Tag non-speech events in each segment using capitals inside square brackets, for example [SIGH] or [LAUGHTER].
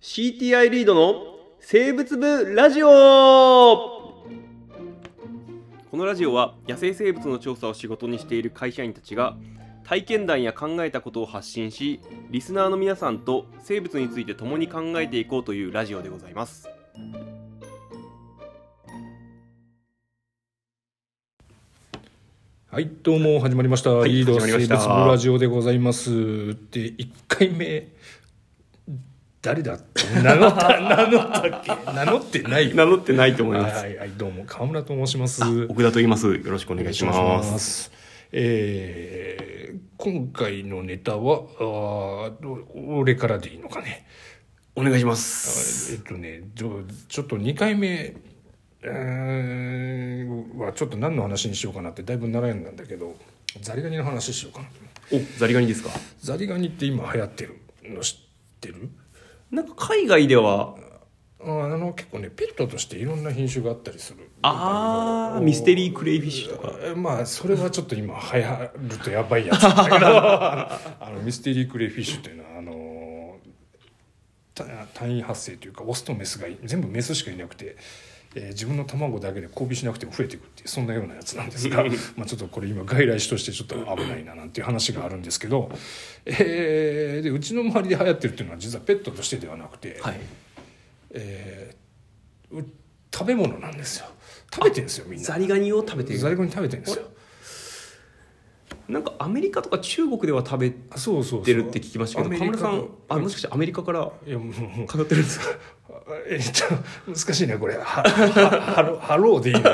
CTI リードの生物部ラジオこのラジオは野生生物の調査を仕事にしている会社員たちが体験談や考えたことを発信しリスナーの皆さんと生物について共に考えていこうというラジオでございますはい、どうも始まりました。いリード生物部ラジオでございます。で、1回目、誰だ名乗った、名乗ったっけ？名乗ってないよ。名乗ってないと思います。はい、はい、どうも、河村と申します。奥田と言います。よろしくお願いします。えー今回のネタは、あ俺からでいいのかね？お願いします。えっとね、ちょちょっと2回目、えーはちょっと何の話にしようかなってだいぶ悩んだんだけどザリガニの話しようかなと。おザリガニですか？ザリガニって今流行ってるの知ってる？なんか海外ではああの結構ねペットとしていろんな品種があったりする。あーミステリークレイフィッシュとか。えまあそれはちょっと今流行るとやばいやつだけど [LAUGHS] あのミステリークレイフィッシュっていうのはあのた単位発生というかオスとメスが全部メスしかいなくて、えー自分の卵だけで交尾しなくても増えていくっていうそんなようなやつなんですがまあちょっとこれ今外来種としてちょっと危ないななんていう話があるんですけど、えーでうちの周りで流行ってるっていうのは実はペットとしてではなくて、はい。えーう食べ物なんですよ。食べてるんですよみんな。ザリガニを食べている。ザリガニ食べてるんですよ。なんかアメリカとか中国では食べてるって聞きましたけど河村さんあもしかしてアメリカから通ってるんですか？えっと難しいねこれ。ははハロハローでいいの？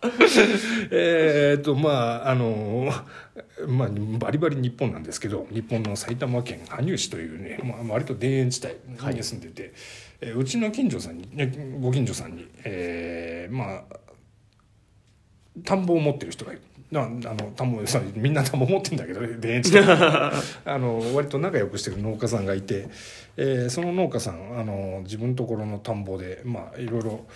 [LAUGHS] えっとまああのまあバリバリ日本なんですけど日本の埼玉県羽生市というね、まあ、割と田園地帯に住んでて、えーうちの近所さんにねご近所さんに、えーまあ田んぼを持ってる人がいる。なあの田んぼさみんな田んぼ持ってんだけどね田園地帯あの割と仲良くしてる農家さんがいて、えーその農家さんあの自分のところの田んぼでまあいろいろ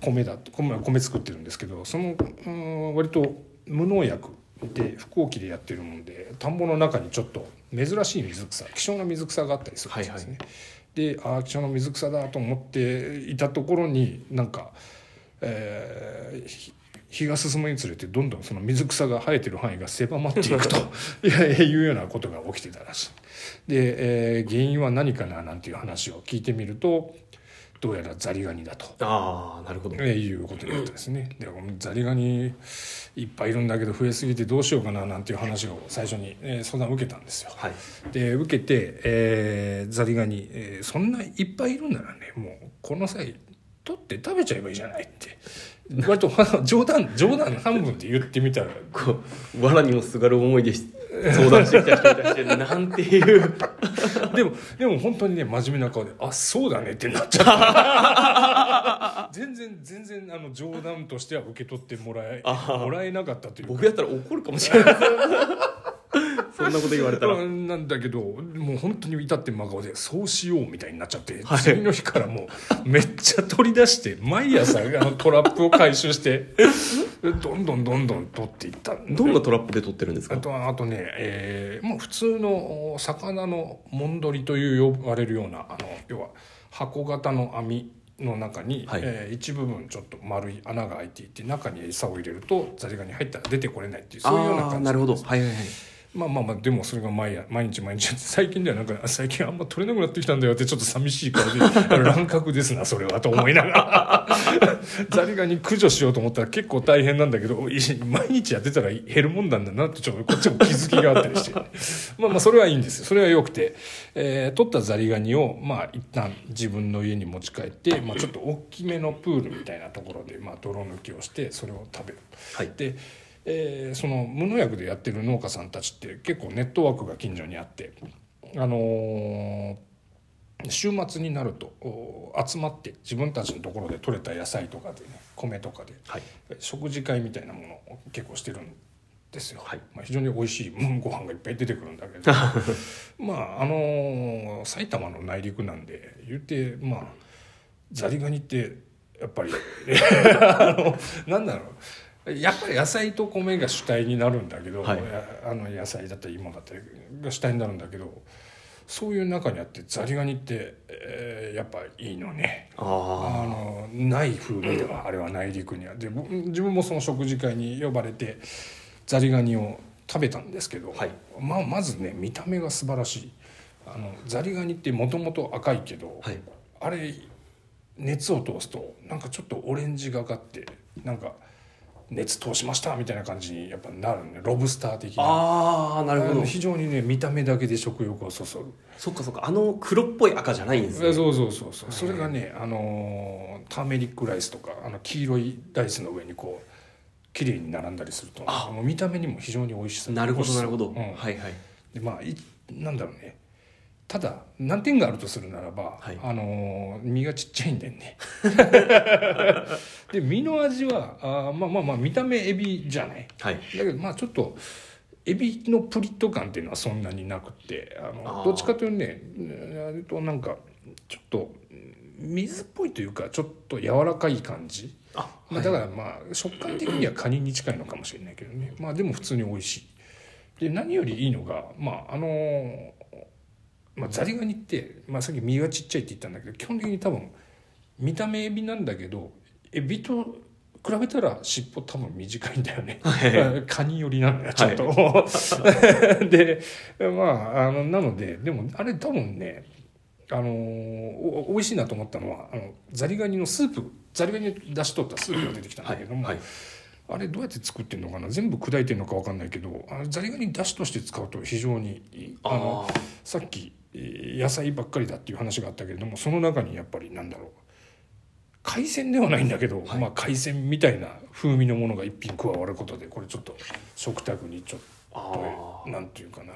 米だ米米作ってるんですけどその、うん、割と無農薬で不耕起でやってるもんで田んぼの中にちょっと珍しい水草希少な水草があったりするんですね。でああ希少な水草だと思っていたところになんか、えーひ日が進むにつれてどんどんその水草が生えてる範囲が狭まっていくと [LAUGHS] いうようなことが起きてたらしい。で、えー原因は何かななんていう話を聞いてみるとどうやらザリガニだと。ああなるほどえーいうことになったですね。でザリガニいっぱいいるんだけど増えすぎてどうしようかななんていう話を最初に、えー相談を受けたんですよ。はいで受けて、えーザリガニ、えーそんないっぱいいるならねもうこの際取って食べちゃえばいいじゃないって [LAUGHS] 割と冗談冗談半分で言ってみたら。こう藁にもすがる思いで相談してきた人に対してなんていう。[LAUGHS] でもでも本当にね真面目な顔で「あそうだね」ってなっちゃった。[LAUGHS] 全然全然あの冗談としては受け取ってもらえもらえなかったというか。僕やったら怒るかもしれないそんなこと言われたら。うんなんだけどもう本当に至って真顔でそうしようみたいになっちゃって、はい。次の日からもうめっちゃ取り出して毎朝あのトラップを回収してどんどんどんどん取っていった。どんなトラップで撮ってるんですか？あとあとね、えーまあ、普通の魚のもんどりという呼ばれるようなあの要は箱型の網の中に、はい。えー一部分ちょっと丸い穴が開いていて中に餌を入れるとザリガニ入ったら出てこれないっていうそういうような感じなるほど。はいはいはいまあまあまあでもそれが毎夜毎日毎日やって最近ではなんか最近あんま取れなくなってきたんだよってちょっと寂しい顔で乱獲ですなそれはと思いながら。[LAUGHS] ザリガニ駆除しようと思ったら結構大変なんだけどい毎日やってたら減るもんなんだなってちょっとこっちも気づきがあったりして。まあまあそれはいいんですよ。それはよくて、えー取ったザリガニをまあ一旦自分の家に持ち帰って、まあ、ちょっと大きめのプールみたいなところで、まあ、泥抜きをしてそれを食べる。はい。で、えーその無農薬でやってる農家さんたちって結構ネットワークが近所にあってあのー週末になるとお集まって自分たちのところで採れた野菜とかでね米とかではい。食事会みたいなものを結構してるんですよ、はい。まあ、非常に美味しいう [LAUGHS] んご飯がいっぱい出てくるんだけど。[LAUGHS] まああのー埼玉の内陸なんで言ってまあザリガニってやっぱり [LAUGHS] あのなんだろうやっぱり野菜と米が主体になるんだけど、はい。やあの野菜だったり芋だったりが主体になるんだけどそういう中にあってザリガニって、えーやっぱいいのね。ああのない風味ではあれは内陸には。で僕自分もその食事会に呼ばれてザリガニを食べたんですけど、はい。まあ、まずね見た目が素晴らしい。あのザリガニってもともと赤いけど、あはい。あれ熱を通すとなんかちょっとオレンジがかってなんか熱通しましたみたいな感じにやっぱなるね。ロブスター的な。ああなるほど。非常にね見た目だけで食欲をそそる。そっかそっか。あの黒っぽい赤じゃないんですね。そうそうそうそう。それがねあのーターメリックライスとかあの黄色いライスの上にこう綺麗に並んだりするとあ。もう見た目にも非常に美味しさなるほどなるほど、うん。はいはい。でまあいなんだろうねただ難点があるとするならば、はい。あのー身がちっちゃいんだよね。[LAUGHS] で身の味はあーまあまあまあ見た目エビじゃない。はい。だけどまあちょっとエビのプリッと感っていうのはそんなになくってあのどっちかというとね割となんかちょっと水っぽいというかちょっと柔らかい感じ、あまあ、だからまあ食感的にはカニに近いのかもしれないけどね。まあでも普通に美味しい。で何よりいいのがまああのまあ、ザリガニって、まあ、さっき身がちっちゃいって言ったんだけど基本的に多分見た目エビなんだけどエビと比べたら尻尾多分短いんだよね。[LAUGHS] カニ寄りなのよちょっと。[LAUGHS] でまああのなのででもあれ多分ねあのお美味しいなと思ったのはあのザリガニのスープザリガニの出し取ったスープが出てきたんだけども、はいあれどうやって作ってるのかな？全部砕いてるのか分かんないけどあのザリガニ出汁として使うと非常にいい。あのあさっきえー野菜ばっかりだっていう話があったけれどもその中にやっぱりなんだろう。海鮮ではないんだけど、はい。まあ海鮮みたいな風味のものが一品加わることでこれちょっと食卓にちょっあとなんていうかな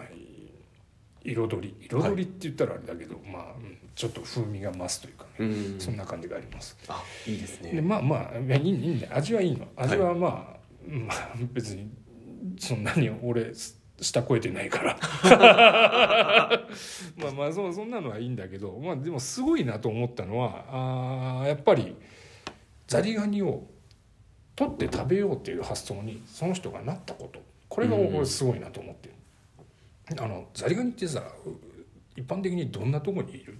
彩り。彩りって言ったらあれだけど、まあ、うんちょっと風味が増すというかね、うん。そんな感じがあります。あいいですね。でまあまあいやいいいいんだよ。味はいいの。味はまあ、まあ別にそんなに俺す下超えてないから。[LAUGHS] まあまあそそんなのはいいんだけどまあでもすごいなと思ったのはあーやっぱりザリガニを取って食べようっていう発想にその人がなったこと。これがうん俺すごいなと思ってる、あのザリガニってさう一般的にどんなとこにいる？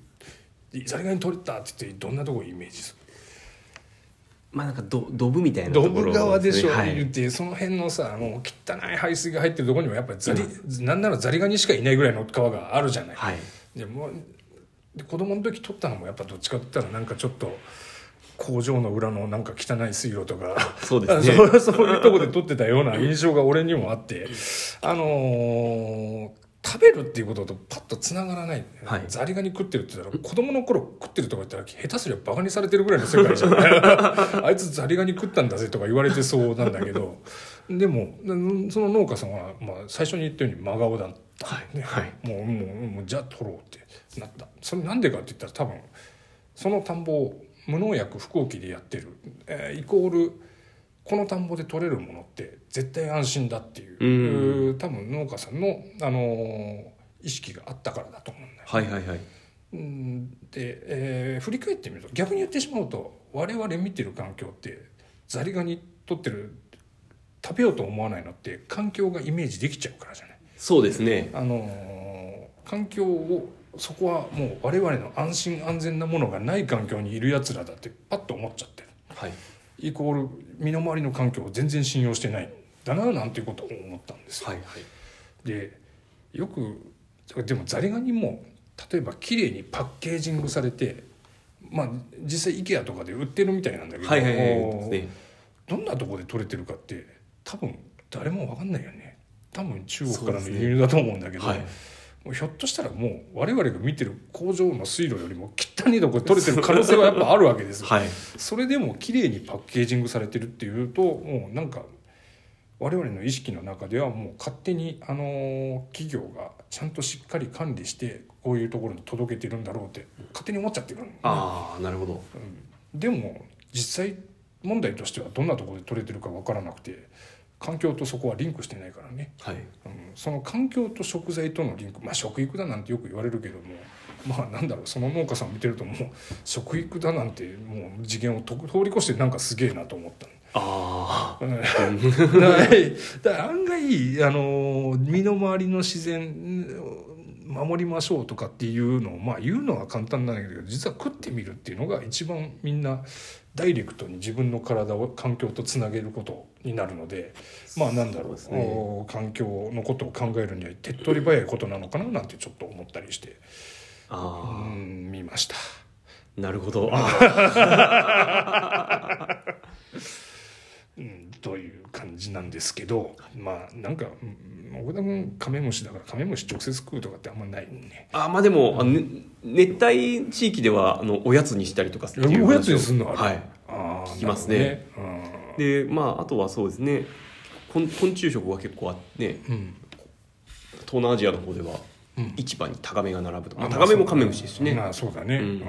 ザリガニ取れたって言ってどんなとこイメージする？まあなんかドドブみたいなドところブ川でしょ、はい。言ってその辺のさもう汚い排水が入ってるところにもやっぱりザリ、なんならザリガニしかいないぐらいの川があるじゃない、はい。でもうで子供の時取ったのもやっぱどっちかって言ったらなんかちょっと工場の裏のなんか汚い水路とかそうですね。そうそういうとこで撮ってたような印象が俺にもあって。あのー食べるっていうこととパッとつながらない、はい。ザリガニ食ってるって言ったら子供の頃食ってるとか言ったら下手すりゃバカにされてるぐらいの世界じゃない？[LAUGHS] あいつザリガニ食ったんだぜとか言われてそうなんだけどでもうんその農家さんは、まあ、最初に言ったように真顔だった、はい。ね。はい。もうもうもうじゃあ取ろうってなった。それなんでかって言ったら多分その田んぼを無農薬不耕起でやってる、えーイコールこの田んぼで取れるものって絶対安心だっていう、うん。多分農家さんの、あのー意識があったからだと思うんだよ。はいはいはい。うん。で、えー振り返ってみると逆に言ってしまうと我々見てる環境ってザリガニ取ってる食べようと思わないのって環境がイメージできちゃうからじゃない？そうですね。あのー環境をそこはもう我々の安心安全なものがない環境にいるやつらだってパッと思っちゃってる。はいイコール身の回りの環境を全然信用してない。んだななんていうことを思ったんですよ。はいはい。でよくでもザリガニも例えば綺麗にパッケージングされてまあ実際 IKEA とかで売ってるみたいなんだけど、はいはいはいどんなとこで取れてるかって多分誰も分かんないよね。多分中国からの輸入だと思うんだけど、はいひょっとしたらもう我々が見てる工場の水路よりも汚いとこで取れてる可能性はやっぱあるわけですよ。はい。それでも綺麗にパッケージングされてるっていうともうなんか我々の意識の中ではもう勝手にあの企業がちゃんとしっかり管理してこういうところに届けてるんだろうって勝手に思っちゃってるのねああなるほど。うん。でも実際問題としてはどんなところで取れてるか分からなくて環境とそこはリンクしてないからね、はい。うん、その環境と食材とのリンク。まあ食育だなんてよく言われるけども。[LAUGHS] まあなんだろう。その農家さんを見てるともう食育だなんてもう次元をと通り越してなんかすげえなと思ったの。あ [LAUGHS] だから案外あの身の回りの自然守りましょうとかっていうのをまあ言うのは簡単なんだけど実は食ってみるっていうのが一番みんなダイレクトに自分の体を環境とつなげることになるのでまあなんだろう。ねお環境のことを考えるには手っ取り早いことなのかななんてちょっと思ったりして。うあん見ました。あなるほど。あ [LAUGHS] うん、という感じなんですけどまあなんかうん奥田君カメムシだからカメムシ直接食うとかってあんまないね。あまあでも、あのね熱帯地域ではあのおやつにしたりとかっていうおやつにするのある。はい。あー聞きますね。でまああとはそうですね。昆昆虫食は結構あってうん。うん東南アジアの方ではうん。市場にタガメが並ぶとか、まあまあタガメもカメムシですしね、まあそうだね、うん。うん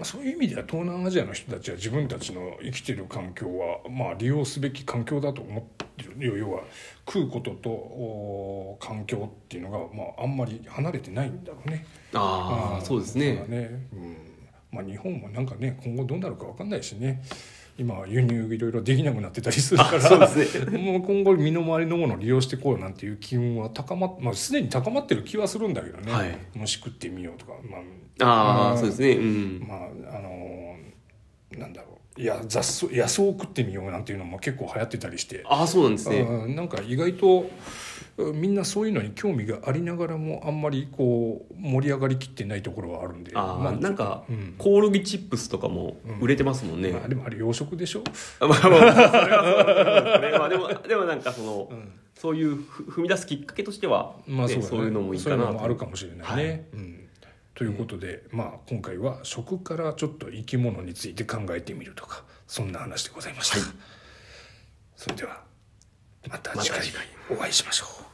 まあ、そういう意味では東南アジアの人たちは自分たちの生きてる環境は、まあ、利用すべき環境だと思ってる。要は食うこととお環境っていうのが、まあ、あんまり離れてないんだろうね。ああそうですね。ねうん。まあ、日本もなんかね今後どうなるか分かんないしね今輸入いろいろできなくなってたりするからね。もう今後身の回りのものを利用していこうなんていう機運は高まっまあすでに高まってる気はするんだけどね、はい。虫食ってみようとかまあ。ああまそうですね。うん。まああのーなんだろう。いや雑草野草を食ってみようなんていうのも結構流行ってたりして、ああそうなんですね。うんなんか意外とうんみんなそういうのに興味がありながらもあんまりこう盛り上がりきってないところはあるんで。ああなんか、うん。コオロギチップスとかも売れてますもんね、まあ、でもあれ養殖でしょ、[LAUGHS] まあまあそれはそうですね。まあでもでもなんかその、うん。そういうふ踏み出すきっかけとしては、まあそう,、ね。そういうのもいいかなと。そういうのもあるかもしれないね。はい。うん。ということで、まあ、今回は食からちょっと生き物について考えてみるとかそんな話でございました。はい。それではまた次回。お会いしましょう。